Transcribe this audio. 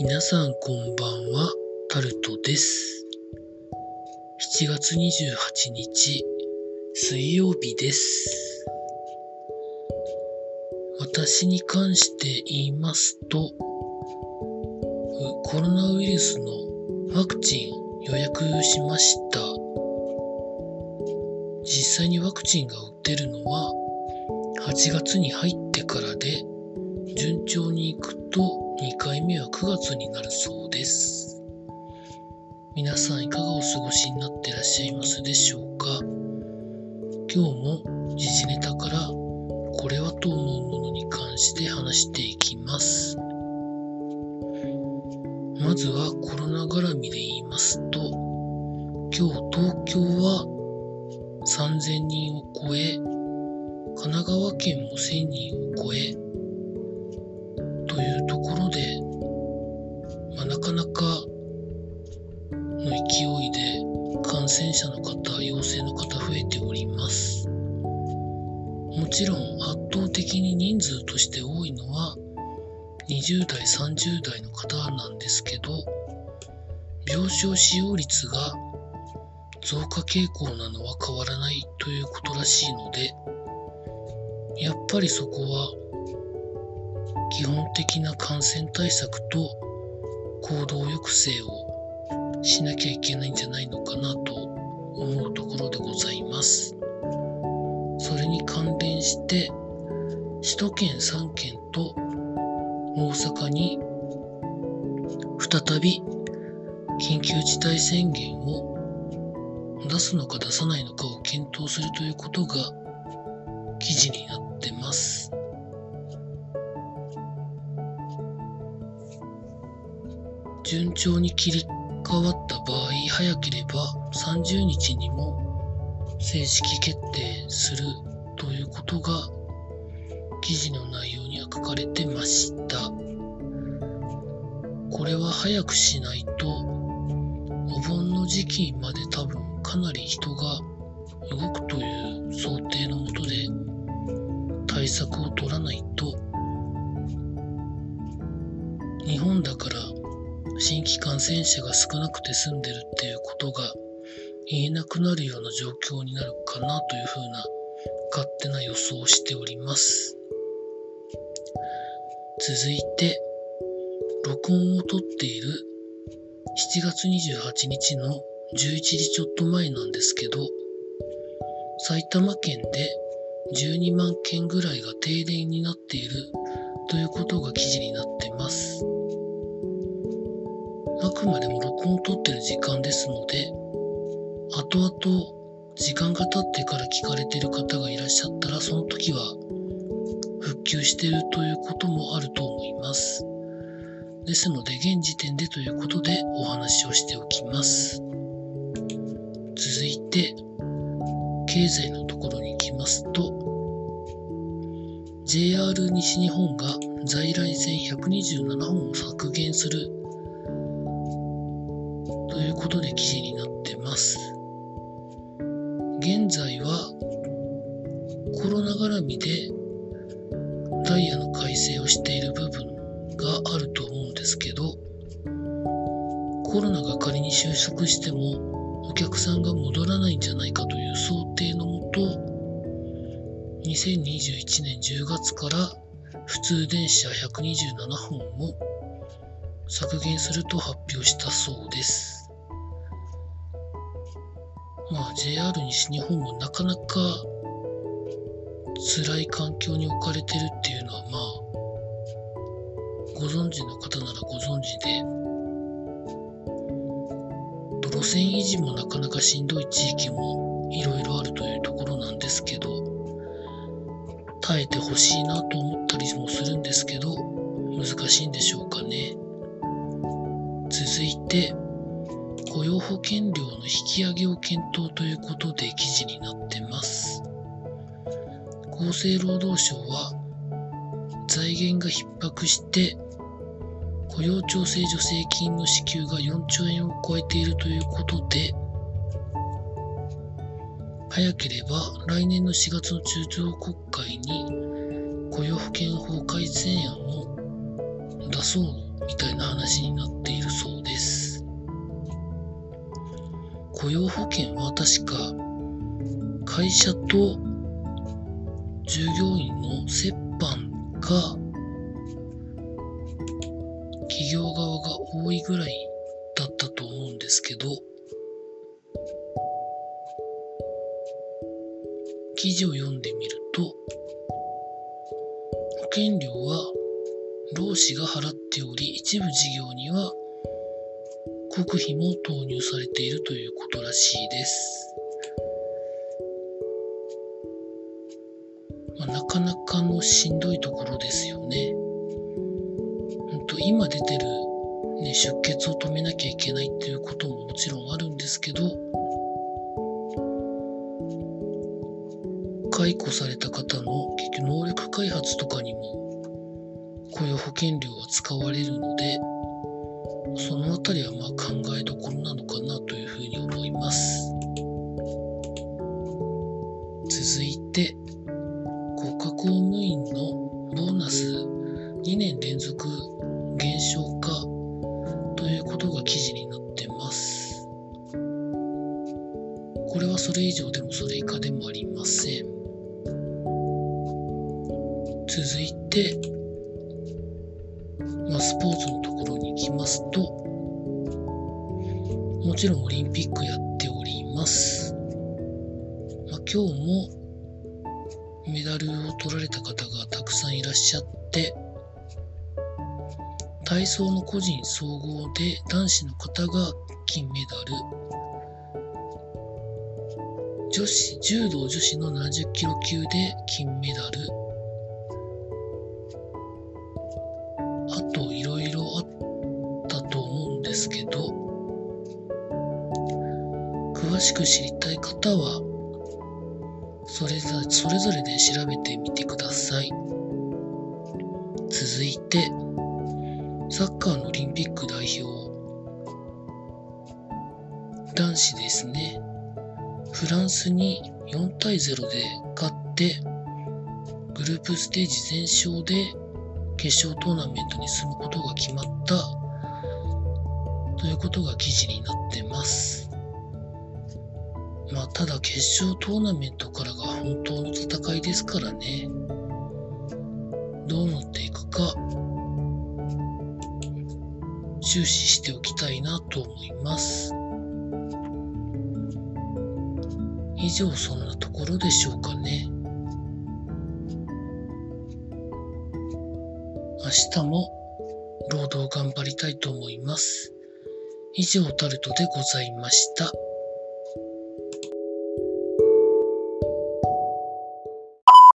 皆さんこんばんは、タルトです。7月28日、水曜日です。私に関して言いますと、コロナウイルスのワクチン予約しました。実際にワクチンが打てるのは8月に入ってからで、順調に行くと2回目は9月になるそうです。皆さんいかがお過ごしになってらっしゃいますでしょうか？今日も時事ネタからこれはと思うものに関して話していきます。まずはコロナ絡みで言いますと、今日東京は3000人を超え、神奈川県も1000人を超え、というところに人数として多いのは20代、30代の方なんですけど、病床使用率が増加傾向なのは変わらないということらしいので、やっぱりそこは基本的な感染対策と行動抑制をしなきゃいけないんじゃないのかなと思うところでございます。それに関連して首都圏3県と大阪に再び緊急事態宣言を出すのか出さないのかを検討するということが記事になってます。順調に切り替わった場合、早ければ30日にも正式決定するということが記事の内容には書かれてました。これは早くしないとお盆の時期まで多分かなり人が動くという想定のもとで対策を取らないと日本だから新規感染者が少なくて済んでるっていうことが言えなくなるような状況になるかなというふうな勝手な予想をしております。続いて、録音を撮っている7月28日の11時ちょっと前なんですけど、埼玉県で12万件ぐらいが停電になっているということが記事になってます。あくまでも録音を取ってる時間ですので、後々時間が経ってから聞かれてる方がいらっしゃったら、その時は復旧しているということもあると思います。ですので、現時点でということでお話をしておきます。続いて、経済のところに行きますと、JR 西日本が在来線127本を削減するということで記事になってます。現在はコロナ絡みでしている部分があると思うんですけど、コロナが仮に収束してもお客さんが戻らないんじゃないかという想定のもと、2021年10月から普通電車127本を削減すると発表したそうです。まあ JR 西日本もなかなか辛い環境に置かれてるっていうのはまあご存知の方ならご存知で路線維持もなかなかしんどい地域もいろいろあるというところなんですけど耐えてほしいなと思ったりもするんですけど難しいんでしょうかね。続いて雇用保険料の引き上げを検討ということで記事になってます。厚生労働省は財源が逼迫して雇用調整助成金の支給が4兆円を超えているということで早ければ来年の4月の中朝国会に雇用保険法改正案を出そうみたいな話になっているそうです。雇用保険は確か会社と従業員の折半が企業側が多いぐらいだったと思うんですけど記事を読んでみると保険料は労使が払っており一部事業には国費も投入されているということらしいです。まあ、なかなかのしんどいところですよね。今出てる、ね、出血を止めなきゃいけないっていうことももちろんあるんですけど解雇された方の結局能力開発とかにも雇用保険料は使われるのでそのあたりはまあ考えどころなのかなというふうに思います。続いてそれ以上でもそれ以下でもありません続いて、まあ、スポーツのところに行きますと、もちろんオリンピックやっております。まあ、今日もメダルを取られた方がたくさんいらっしゃって、体操の個人総合で男子の方が金メダル、女子、柔道女子の70キロ級で金メダル、あと、いろいろあったと思うんですけど、詳しく知りたい方は、それぞれそれぞれで調べてみてください。続いて、サッカーのオリンピック代表、男子ですね。フランスに4対0で勝って、グループステージ全勝で決勝トーナメントに進むことが決まったということが記事になってます。まあ、ただ決勝トーナメントからが本当の戦いですからね。どうなっていくか、注視しておきたいなと思います。以上そんなところでしょうかね。明日も労働頑張りたいと思います。以上タルトでございました。